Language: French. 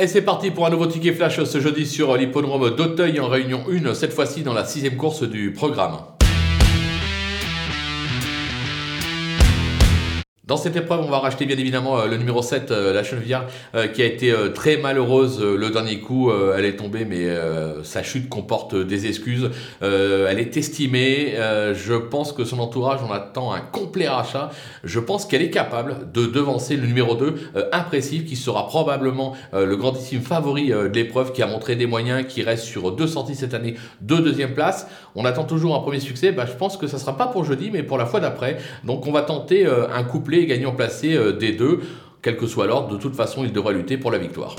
Et c'est parti pour un nouveau ticket flash ce jeudi sur l'hippodrome d'Auteuil en réunion 1, cette fois-ci dans la sixième course du programme. Dans cette épreuve, on va racheter bien évidemment euh, le numéro 7, euh, la Chenevière, euh, qui a été très malheureuse le dernier coup. Elle est tombée, mais sa chute comporte des excuses. Elle est estimée. Je pense que son entourage en attend un complet rachat. Je pense qu'elle est capable de devancer le numéro 2, Impressive, qui sera probablement le grandissime favori de l'épreuve, qui a montré des moyens, qui reste sur deux sorties cette année, deux deuxième place. On attend toujours un premier succès. Bah, je pense que ça ne sera pas pour jeudi, mais pour la fois d'après. Donc on va tenter un couplet gagnant placé euh, des deux. Quel que soit l'ordre, de toute façon, il devra lutter pour la victoire.